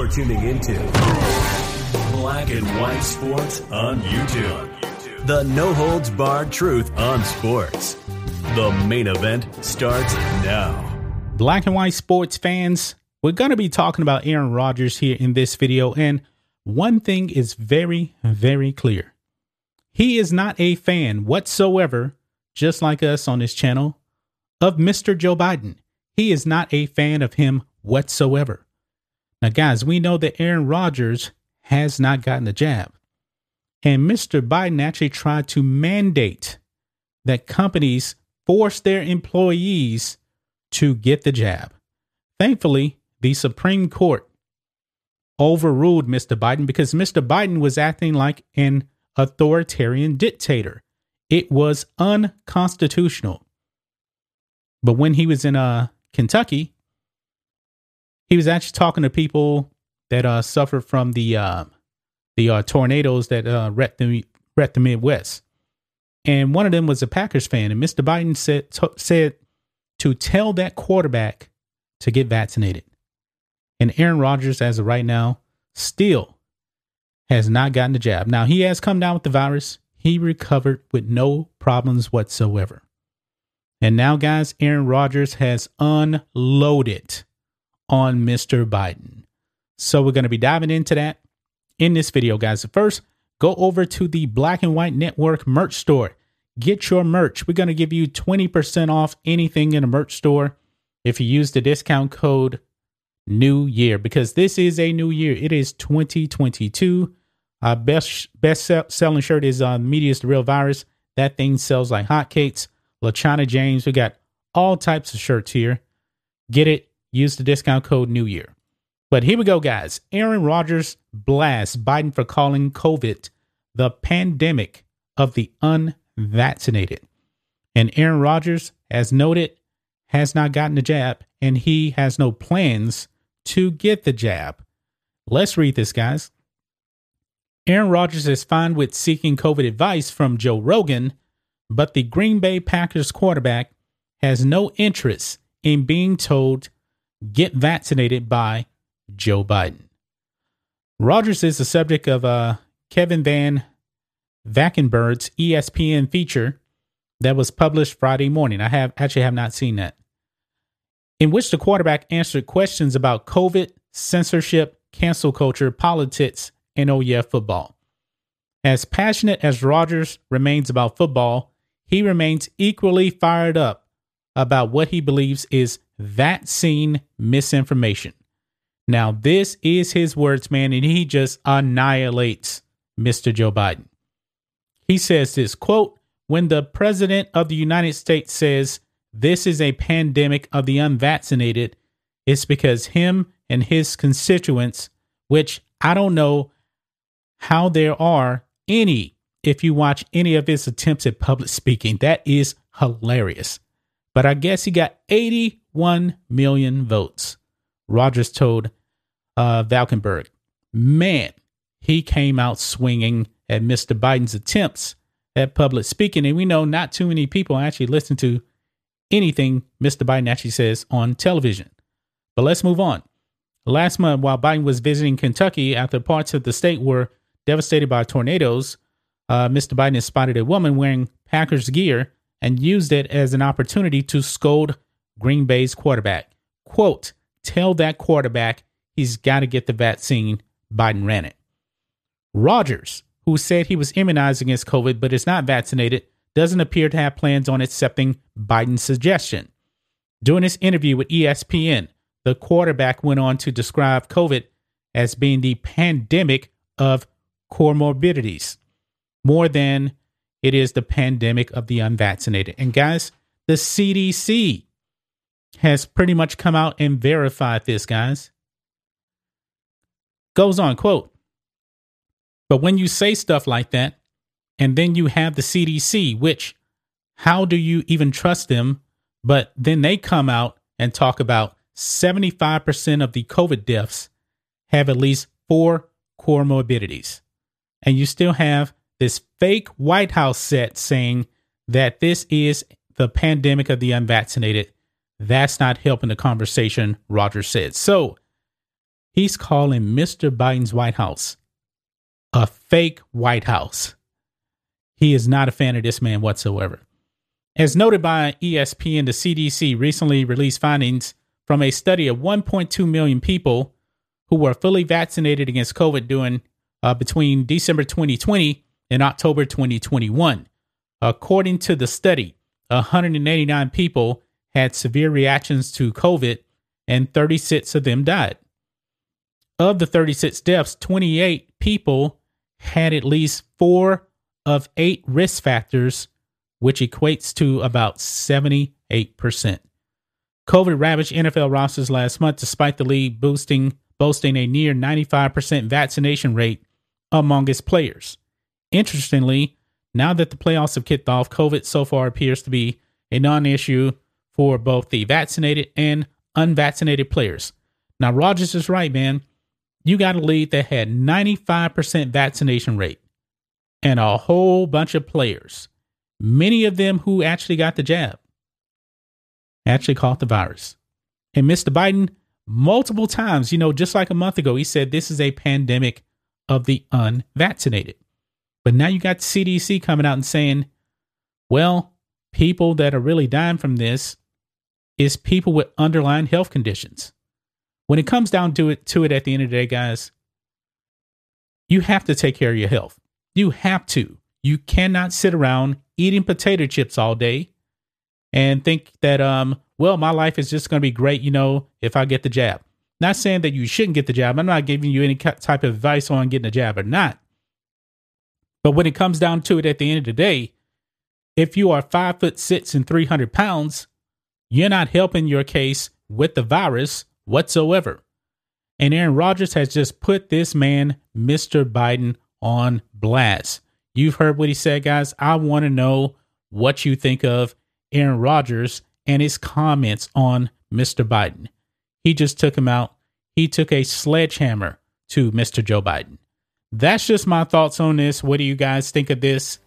You're tuning into Black and White Sports on YouTube. The no holds barred truth on sports. The main event starts now. Black and white sports fans, we're going to be talking about Aaron Rodgers here in this video. And one thing is very, very clear. He is not a fan whatsoever, just like us on this channel, of Mr. Joe Biden. He is not a fan of him whatsoever. Now, guys, we know that Aaron Rodgers has not gotten the jab. And Mr. Biden actually tried to mandate that companies force their employees to get the jab. Thankfully, the Supreme Court overruled Mr. Biden because Mr. Biden was acting like an authoritarian dictator. It was unconstitutional. But when he was in uh, Kentucky, he was actually talking to people that uh, suffered from the uh, the uh, tornadoes that uh, wrecked the wrecked the Midwest, and one of them was a Packers fan. And Mr. Biden said t- said to tell that quarterback to get vaccinated. And Aaron Rodgers, as of right now, still has not gotten the jab. Now he has come down with the virus. He recovered with no problems whatsoever. And now, guys, Aaron Rodgers has unloaded on Mr. Biden. So we're going to be diving into that in this video, guys. First, go over to the Black and White Network merch store. Get your merch. We're going to give you 20% off anything in a merch store if you use the discount code New Year because this is a new year. It is 2022. Our best best selling shirt is uh, "Media's the Real Virus. That thing sells like hotcakes. LaChana James. We got all types of shirts here. Get it use the discount code New Year. But here we go, guys. Aaron Rodgers blasts Biden for calling COVID the pandemic of the unvaccinated. And Aaron Rodgers, as noted, has not gotten the jab and he has no plans to get the jab. Let's read this, guys. Aaron Rodgers is fine with seeking COVID advice from Joe Rogan, but the Green Bay Packers quarterback has no interest in being told get vaccinated by Joe Biden. Rodgers is the subject of uh, Kevin Van Valkenburg's ESPN feature that was published Friday morning. I have actually have not seen that. In which the quarterback answered questions about COVID, censorship, cancel culture, politics, and oh yeah, football. As passionate as Rodgers remains about football, he remains equally fired up about what he believes is vaccine misinformation. Now, this is his words, man, and he just annihilates Mr. Joe Biden. He says this quote, when the president of the United States says this is a pandemic of the unvaccinated, it's because him and his constituents, which I don't know how there are any if you watch any of his attempts at public speaking. That is hilarious. But I guess he got 81 million votes. Rodgers told uh, Valkenburg, man, he came out swinging at Mr. Biden's attempts at public speaking. And we know not too many people actually listen to anything Mr. Biden actually says on television. But let's move on. Last month, while Biden was visiting Kentucky after parts of the state were devastated by tornadoes, uh, Mr. Biden spotted a woman wearing Packers gear and used it as an opportunity to scold Green Bay's quarterback. Quote, tell that quarterback he's got to get the vaccine. Biden ran it. Rodgers, who said he was immunized against COVID but is not vaccinated, doesn't appear to have plans on accepting Biden's suggestion. During his interview with ESPN, the quarterback went on to describe COVID as being the pandemic of comorbidities, more than it is the pandemic of the unvaccinated. And guys, the CDC has pretty much come out and verified this, guys. Goes on, quote, but when you say stuff like that, and then you have the CDC, which how do you even trust them? But then they come out and talk about 75% of the COVID deaths have at least four comorbidities. And you still have this fake White House set saying that this is the pandemic of the unvaccinated. That's not helping the conversation, Rodgers said. So He's calling Mr. Biden's White House a fake White House. He is not a fan of this man whatsoever. As noted by ESPN, the CDC recently released findings from a study of 1.2 million people who were fully vaccinated against COVID during uh, between December 2020 and October 2021. According to the study, 189 people had severe reactions to COVID and 36 of them died. Of the 36 deaths, 28 people had at least four of eight risk factors, which equates to about 78%. COVID ravaged NFL rosters last month, despite the league boosting, boasting a near 95% vaccination rate among its players. Interestingly, now that the playoffs have kicked off, COVID so far appears to be a non issue for both the vaccinated and unvaccinated players. Now, Rodgers is right, man. You got a league that had 95% vaccination rate and a whole bunch of players, many of them who actually got the jab, actually caught the virus. And Mr. Biden, multiple times, you know, just like a month ago, he said this is a pandemic of the unvaccinated. But now you got CDC coming out and saying, well, people that are really dying from this is people with underlying health conditions. When it comes down to it, to it at the end of the day, guys, you have to take care of your health. You have to. You cannot sit around eating potato chips all day and think that um well my life is just going to be great you know if i get the jab not saying that you shouldn't get the jab i'm not giving you any type of advice on getting the jab or not but when it comes down to it at the end of the day if you are five foot six and 300 pounds you're not helping your case with the virus whatsoever and aaron rodgers has just put this man mr biden on blast You've heard what he said, guys. I want to know what you think of Aaron Rodgers and his comments on Mr. Biden. He just took him out. He took a sledgehammer to Mr. Joe Biden. That's just my thoughts on this. What do you guys think of this?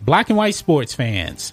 Black and white sports fans,